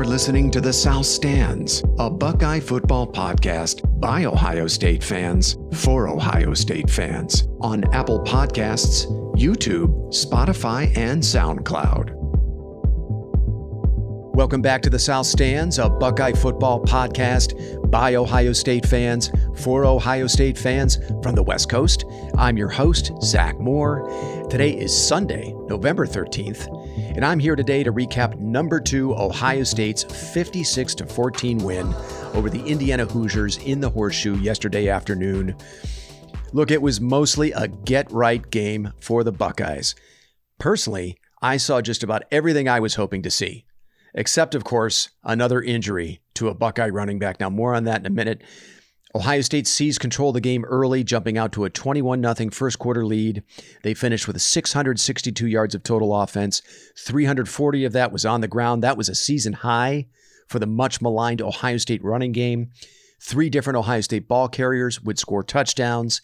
You're listening to The South Stands, a Buckeye football podcast by Ohio State fans for Ohio State fans on Apple Podcasts, YouTube, Spotify, and SoundCloud. Welcome back to The South Stands, a Buckeye football podcast by Ohio State fans for Ohio State fans from the West Coast. I'm your host, Zach Moore. Today is Sunday, November 13th, and I'm here today to recap number two Ohio State's 56 to 14 win over the Indiana Hoosiers in the Horseshoe yesterday afternoon. Look, it was mostly a get right game for the Buckeyes. Personally, I saw just about everything I was hoping to see except, of course, another injury to a Buckeye running back. Now, more on that in a minute. Ohio State seized control of the game early, jumping out to a 21 0 first quarter lead. They finished with 662 yards of total offense. 340 of that was on the ground. That was a season high for the much maligned Ohio State running game. Three different Ohio State ball carriers would score touchdowns.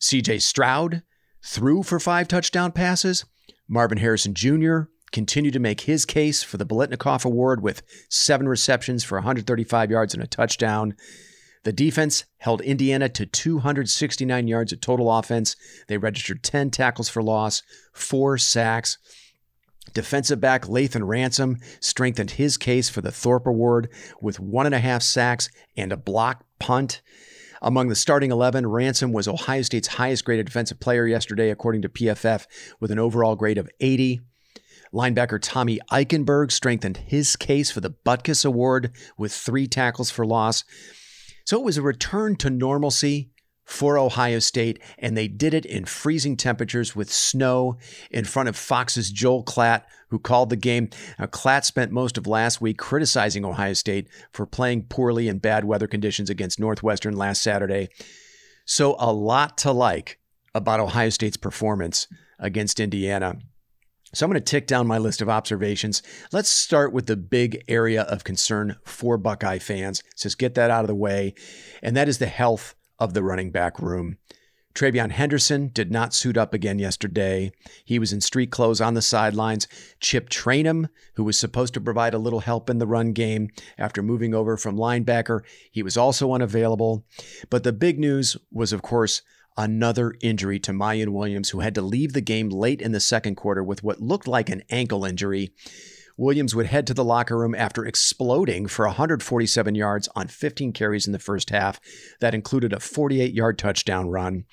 CJ Stroud threw for five touchdown passes. Marvin Harrison Jr continued to make his case for the Biletnikoff Award with seven receptions for 135 yards and a touchdown. The defense held Indiana to 269 yards of total offense. They registered 10 tackles for loss, four sacks. Defensive back Lathan Ransom strengthened his case for the Thorpe Award with one and a half sacks and a block punt. Among the starting 11, Ransom was Ohio State's highest graded defensive player yesterday, according to PFF, with an overall grade of 80. Linebacker Tommy Eichenberg strengthened his case for the Butkus Award with three tackles for loss. So it was a return to normalcy for Ohio State, and they did it in freezing temperatures with snow in front of Fox's Joel Klatt, who called the game. Now, Klatt spent most of last week criticizing Ohio State for playing poorly in bad weather conditions against Northwestern last Saturday. So, a lot to like about Ohio State's performance against Indiana. So I'm going to tick down my list of observations. Let's start with the big area of concern for Buckeye fans. Just get that out of the way. And that is the health of the running back room. TreVeyon Henderson did not suit up again yesterday. He was in street clothes on the sidelines. Chip Trayanum, who was supposed to provide a little help in the run game after moving over from linebacker, he was also unavailable. But the big news was, of course, another injury to Miyan Williams, who had to leave the game late in the second quarter with what looked like an ankle injury. Williams would head to the locker room after exploding for 147 yards on 15 carries in the first half. That included a 48 yard touchdown run.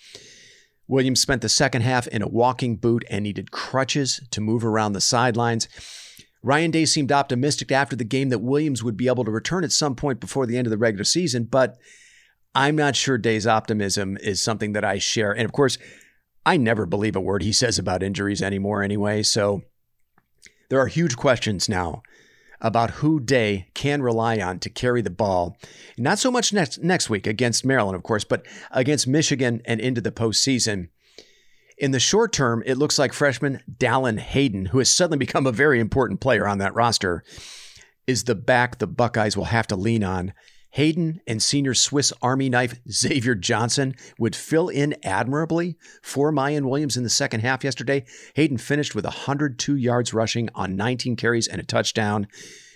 Williams spent the second half in a walking boot and needed crutches to move around the sidelines. Ryan Day seemed optimistic after the game that Williams would be able to return at some point before the end of the regular season, but I'm not sure Day's optimism is something that I share. And of course, I never believe a word he says about injuries anymore anyway. So there are huge questions now about who Day can rely on to carry the ball. Not so much next next week against Maryland, of course, but against Michigan and into the postseason. In the short term, it looks like freshman Dallan Hayden, who has suddenly become a very important player on that roster, is the back the Buckeyes will have to lean on Hayden and senior Swiss Army knife Xavier Johnson would fill in admirably for Miyan Williams in the second half yesterday. Hayden finished with 102 yards rushing on 19 carries and a touchdown.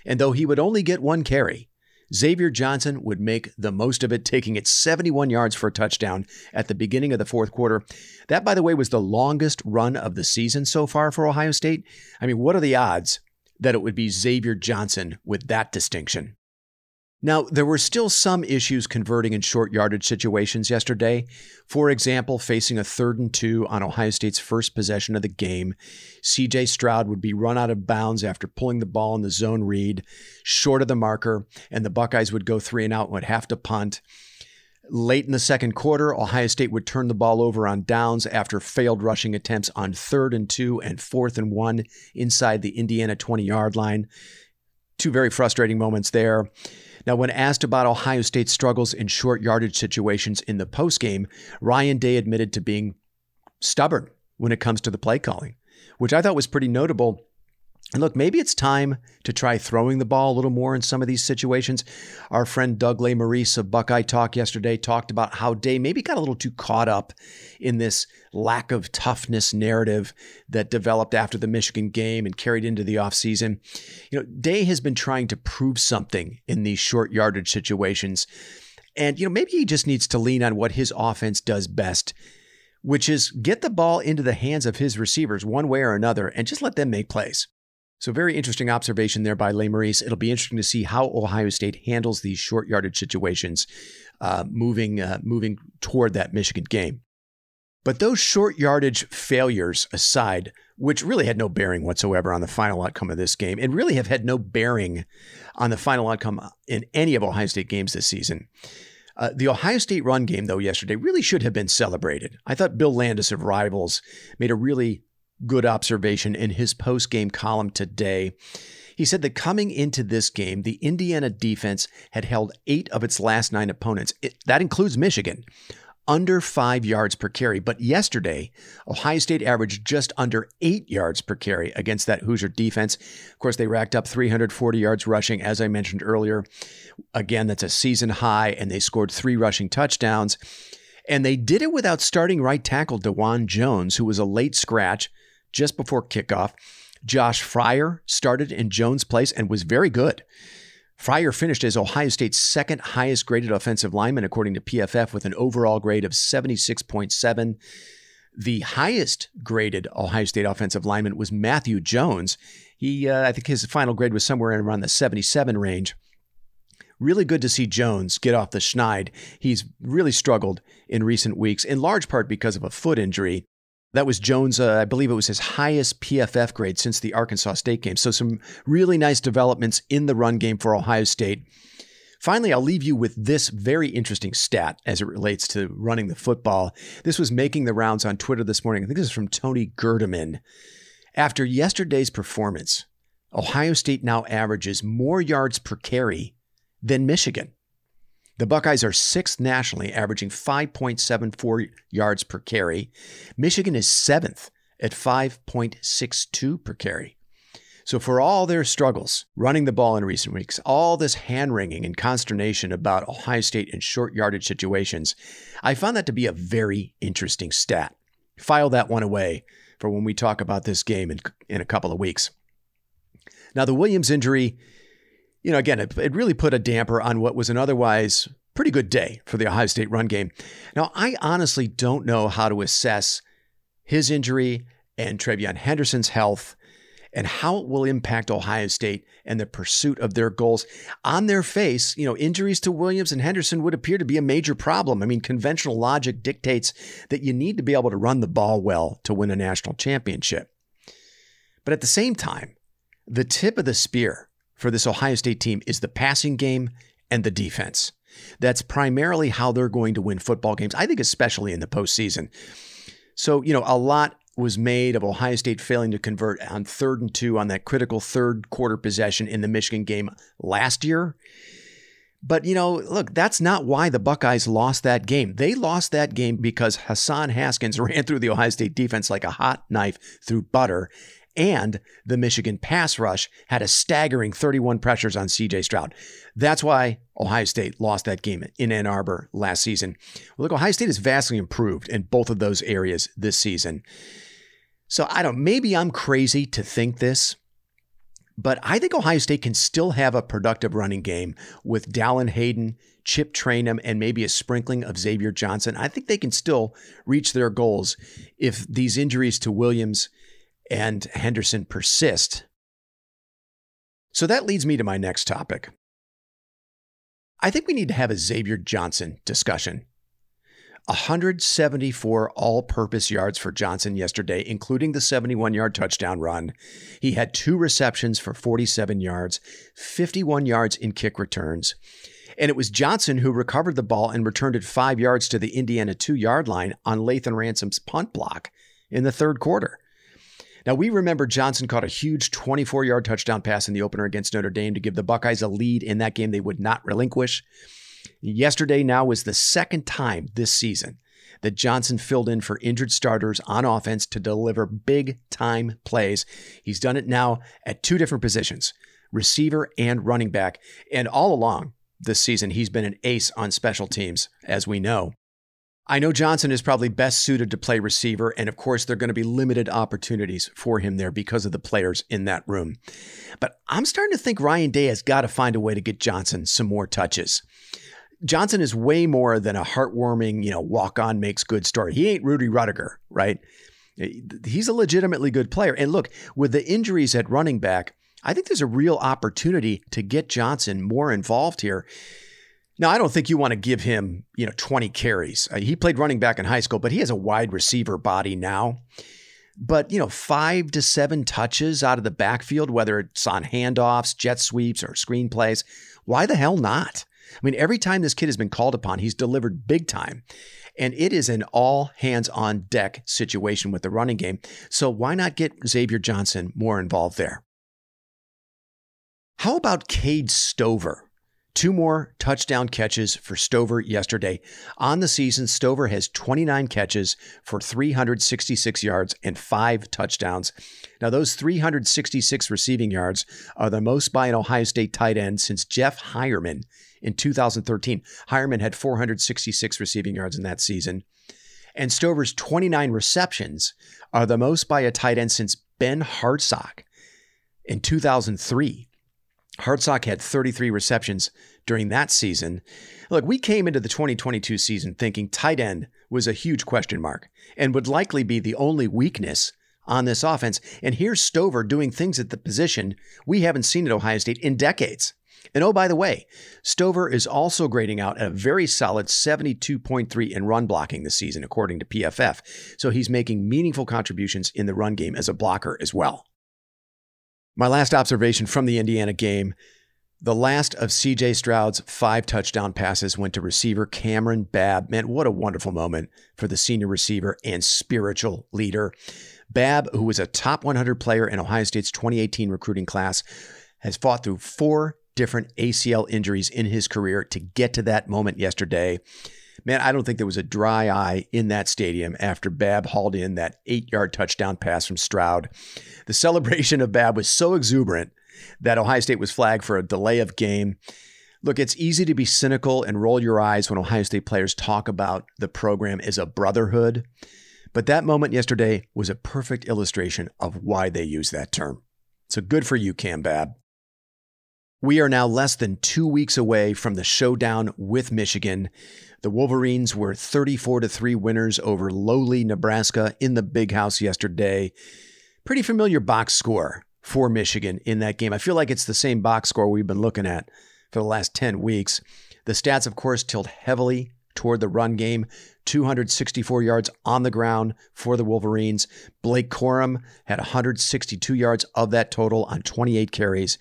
And though he would only get one carry, Xavier Johnson would make the most of it, taking it 71 yards for a touchdown at the beginning of the fourth quarter. That, by the way, was the longest run of the season so far for Ohio State. I mean, what are the odds that it would be Xavier Johnson with that distinction? Now, there were still some issues converting in short yardage situations yesterday. For example, facing a third and two on Ohio State's first possession of the game, CJ Stroud would be run out of bounds after pulling the ball in the zone read short of the marker, and the Buckeyes would go three and out and would have to punt. Late in the second quarter, Ohio State would turn the ball over on downs after failed rushing attempts on third and two and fourth and one inside the Indiana 20 yard line. Two very frustrating moments there. Now, when asked about Ohio State's struggles in short yardage situations in the postgame, Ryan Day admitted to being stubborn when it comes to the play calling, which I thought was pretty notable And look, maybe it's time to try throwing the ball a little more in some of these situations. Our friend Doug Lesmerises of Buckeye Talk yesterday talked about how Day maybe got a little too caught up in this lack of toughness narrative that developed after the Michigan game and carried into the offseason. You know, Day has been trying to prove something in these short yardage situations. And, you know, maybe he just needs to lean on what his offense does best, which is get the ball into the hands of his receivers one way or another and just let them make plays. So, very interesting observation there by Lesmerises. It'll be interesting to see how Ohio State handles these short yardage situations uh, moving, uh, moving toward that Michigan game. But those short yardage failures aside, which really had no bearing whatsoever on the final outcome of this game, and really have had no bearing on the final outcome in any of Ohio State games this season. Uh, the Ohio State run game, though, yesterday really should have been celebrated. I thought Bill Landis of Rivals made a really good observation in his post game column today. He said that coming into this game, the Indiana defense had held eight of its last nine opponents. It, that includes Michigan, under five yards per carry. But yesterday, Ohio State averaged just under eight yards per carry against that Hoosier defense. Of course, they racked up 340 yards rushing, as I mentioned earlier. Again, that's a season high, and they scored three rushing touchdowns. And they did it without starting right tackle Dawand Jones, who was a late scratch just before kickoff. Josh Fryar started in Jones' place and was very good. Fryar finished as Ohio State's second highest graded offensive lineman, according to PFF, with an overall grade of 76.7. The highest graded Ohio State offensive lineman was Matthew Jones. He, uh, I think his final grade was somewhere around the 77 range. Really good to see Jones get off the schneid. He's really struggled in recent weeks, in large part because of a foot injury. That was Jones, uh, I believe it was his highest PFF grade since the Arkansas State game. So, some really nice developments in the run game for Ohio State. Finally, I'll leave you with this very interesting stat as it relates to running the football. This was making the rounds on Twitter this morning. I think this is from Tony Gerdeman. After yesterday's performance, Ohio State now averages more yards per carry than Michigan. The Buckeyes are sixth nationally, averaging 5.74 yards per carry. Michigan is seventh at 5.62 per carry. So, for all their struggles running the ball in recent weeks, all this hand wringing and consternation about Ohio State in short yardage situations, I found that to be a very interesting stat. File that one away for when we talk about this game in, in a couple of weeks. Now, the Williams injury you know, again, it, it really put a damper on what was an otherwise pretty good day for the Ohio State run game. Now, I honestly don't know how to assess his injury and TreVeyon Henderson's health and how it will impact Ohio State and the pursuit of their goals. On their face, you know, injuries to Williams and Henderson would appear to be a major problem. I mean, conventional logic dictates that you need to be able to run the ball well to win a national championship. But at the same time, the tip of the spear for this Ohio State team is the passing game and the defense. That's primarily how they're going to win football games, I think, especially in the postseason. So, you know, a lot was made of Ohio State failing to convert on third and two on that critical third quarter possession in the Michigan game last year. But, you know, look, that's not why the Buckeyes lost that game. They lost that game because Hassan Haskins ran through the Ohio State defense like a hot knife through butter and the Michigan pass rush had a staggering 31 pressures on CJ Stroud. That's why Ohio State lost that game in Ann Arbor last season. Well, look, Ohio State has vastly improved in both of those areas this season. So I don't, maybe I'm crazy to think this, but I think Ohio State can still have a productive running game with Dallan Hayden, Chip Trayanum, and maybe a sprinkling of Xavier Johnson. I think they can still reach their goals if these injuries to Williams and Henderson persist. So that leads me to my next topic. I think we need to have a Xavier Johnson discussion. 174 all purpose yards for Johnson yesterday, including the 71 yard touchdown run. He had two receptions for 47 yards, 51 yards in kick returns. And it was Johnson who recovered the ball and returned it five yards to the Indiana two yard line on Lathan Ransom's punt block in the third quarter. Now, we remember Johnson caught a huge 24 yard touchdown pass in the opener against Notre Dame to give the Buckeyes a lead in that game they would not relinquish. Yesterday now was the second time this season that Johnson filled in for injured starters on offense to deliver big time plays. He's done it now at two different positions receiver and running back. And all along this season, he's been an ace on special teams, as we know. I know Johnson is probably best suited to play receiver, and of course, there are going to be limited opportunities for him there because of the players in that room. But I'm starting to think Ryan Day has got to find a way to get Johnson some more touches. Johnson is way more than a heartwarming, you know, walk on makes good story. He ain't Rudy Ruettiger, right? He's a legitimately good player. And look, with the injuries at running back, I think there's a real opportunity to get Johnson more involved here. Now, I don't think you want to give him, you know, 20 carries. Uh, he played running back in high school, but he has a wide receiver body now. But, you know, five to seven touches out of the backfield, whether it's on handoffs, jet sweeps, or screenplays, why the hell not? I mean, every time this kid has been called upon, he's delivered big time. And it is an all hands on deck situation with the running game. So why not get Xavier Johnson more involved there? How about Cade Stover? Two more touchdown catches for Stover yesterday. On the season, Stover has 29 catches for 366 yards and five touchdowns. Now, those 366 receiving yards are the most by an Ohio State tight end since Jeff Heuerman in 2013. Heuerman had 466 receiving yards in that season. And Stover's 29 receptions are the most by a tight end since Ben Hartsock in 2003. Hartsock had 33 receptions during that season. Look, we came into the 2022 season thinking tight end was a huge question mark and would likely be the only weakness on this offense. And here's Stover doing things at the position we haven't seen at Ohio State in decades. And oh, by the way, Stover is also grading out a very solid 72.3 in run blocking this season, according to PFF. So he's making meaningful contributions in the run game as a blocker as well. My last observation from the Indiana game the last of CJ Stroud's five touchdown passes went to receiver Cameron Babb. Man, what a wonderful moment for the senior receiver and spiritual leader. Babb, who was a top 100 player in Ohio State's 2018 recruiting class, has fought through four different ACL injuries in his career to get to that moment yesterday. Man, I don't think there was a dry eye in that stadium after Babb hauled in that eight yard touchdown pass from Stroud. The celebration of Babb was so exuberant that Ohio State was flagged for a delay of game. Look, it's easy to be cynical and roll your eyes when Ohio State players talk about the program as a brotherhood. But that moment yesterday was a perfect illustration of why they use that term. So good for you, Cam Babb. We are now less than two weeks away from the showdown with Michigan. The Wolverines were 34 to 3 winners over lowly Nebraska in the big house yesterday. Pretty familiar box score for Michigan in that game. I feel like it's the same box score we've been looking at for the last 10 weeks. The stats, of course, tilt heavily toward the run game 264 yards on the ground for the Wolverines. Blake Corum had 162 yards of that total on 28 carries.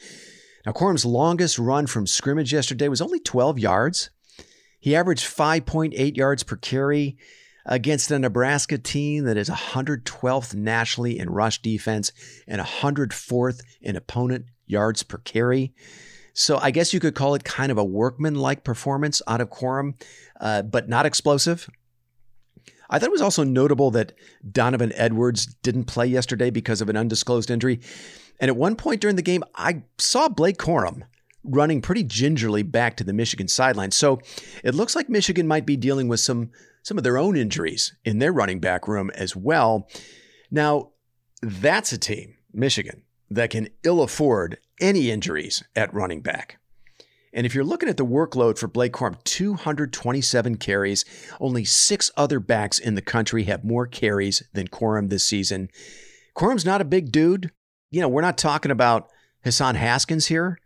Now, Corum's longest run from scrimmage yesterday was only 12 yards. He averaged 5.8 yards per carry against a Nebraska team that is 112th nationally in rush defense and 104th in opponent yards per carry. So I guess you could call it kind of a workman-like performance out of Corum, uh, but not explosive. I thought it was also notable that Donovan Edwards didn't play yesterday because of an undisclosed injury. And at one point during the game, I saw Blake Corum running pretty gingerly back to the Michigan sideline. So it looks like Michigan might be dealing with some some of their own injuries in their running back room as well. Now, that's a team, Michigan, that can ill afford any injuries at running back. And if you're looking at the workload for Blake Corum, 227 carries, only six other backs in the country have more carries than Corum this season. Corum's not a big dude, you know, we're not talking about Hassan Haskins here.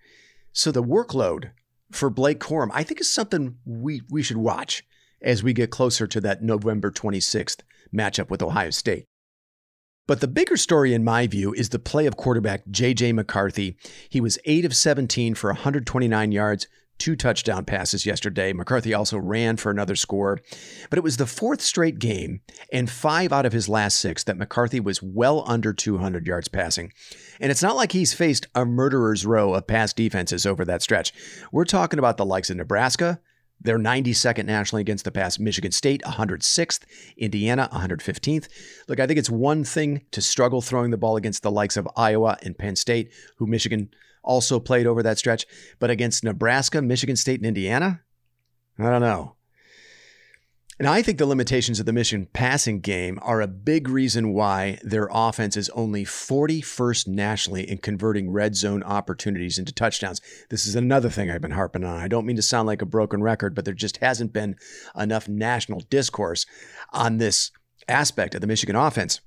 So the workload for Blake Corum, I think, is something we, we should watch as we get closer to that November 26th matchup with Ohio State. But the bigger story, in my view, is the play of quarterback J.J. McCarthy. He was 8 of 17 for 129 yards, two touchdown passes yesterday. McCarthy also ran for another score. But it was the fourth straight game and five out of his last six that McCarthy was well under 200 yards passing. And it's not like he's faced a murderer's row of pass defenses over that stretch. We're talking about the likes of Nebraska, They're 92nd nationally against the pass. Michigan State, 106th. Indiana, 115th. Look, I think it's one thing to struggle throwing the ball against the likes of Iowa and Penn State, who Michigan also played over that stretch. But against Nebraska, Michigan State, and Indiana, I don't know. And I think the limitations of the Michigan passing game are a big reason why their offense is only 41st nationally in converting red zone opportunities into touchdowns. This is another thing I've been harping on. I don't mean to sound like a broken record, but there just hasn't been enough national discourse on this aspect of the Michigan offense.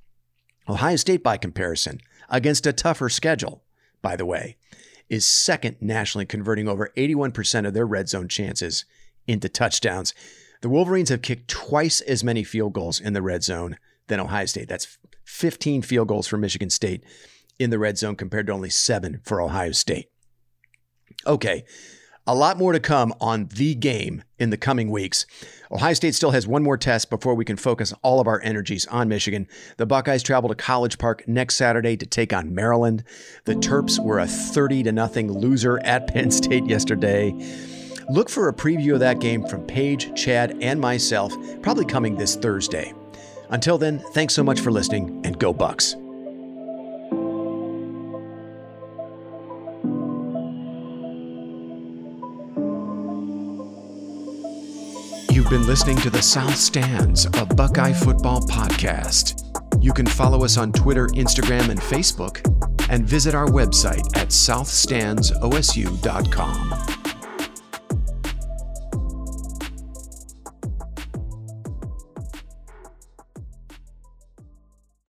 Ohio State, by comparison, against a tougher schedule, by the way, is second nationally, converting over 81% of their red zone chances into touchdowns. The Wolverines have kicked twice as many field goals in the red zone than Ohio State. That's 15 field goals for Michigan State in the red zone compared to only seven for Ohio State. Okay, a lot more to come on the game in the coming weeks. Ohio State still has one more test before we can focus all of our energies on Michigan. The Buckeyes travel to College Park next Saturday to take on Maryland. The Terps were a 30 to nothing loser at Penn State yesterday. Look for a preview of that game from Paige, Chad, and myself, probably coming this Thursday. Until then, thanks so much for listening and go Bucks. You've been listening to the South Stands, a Buckeye football podcast. You can follow us on Twitter, Instagram, and Facebook, and visit our website at southstandsosu.com.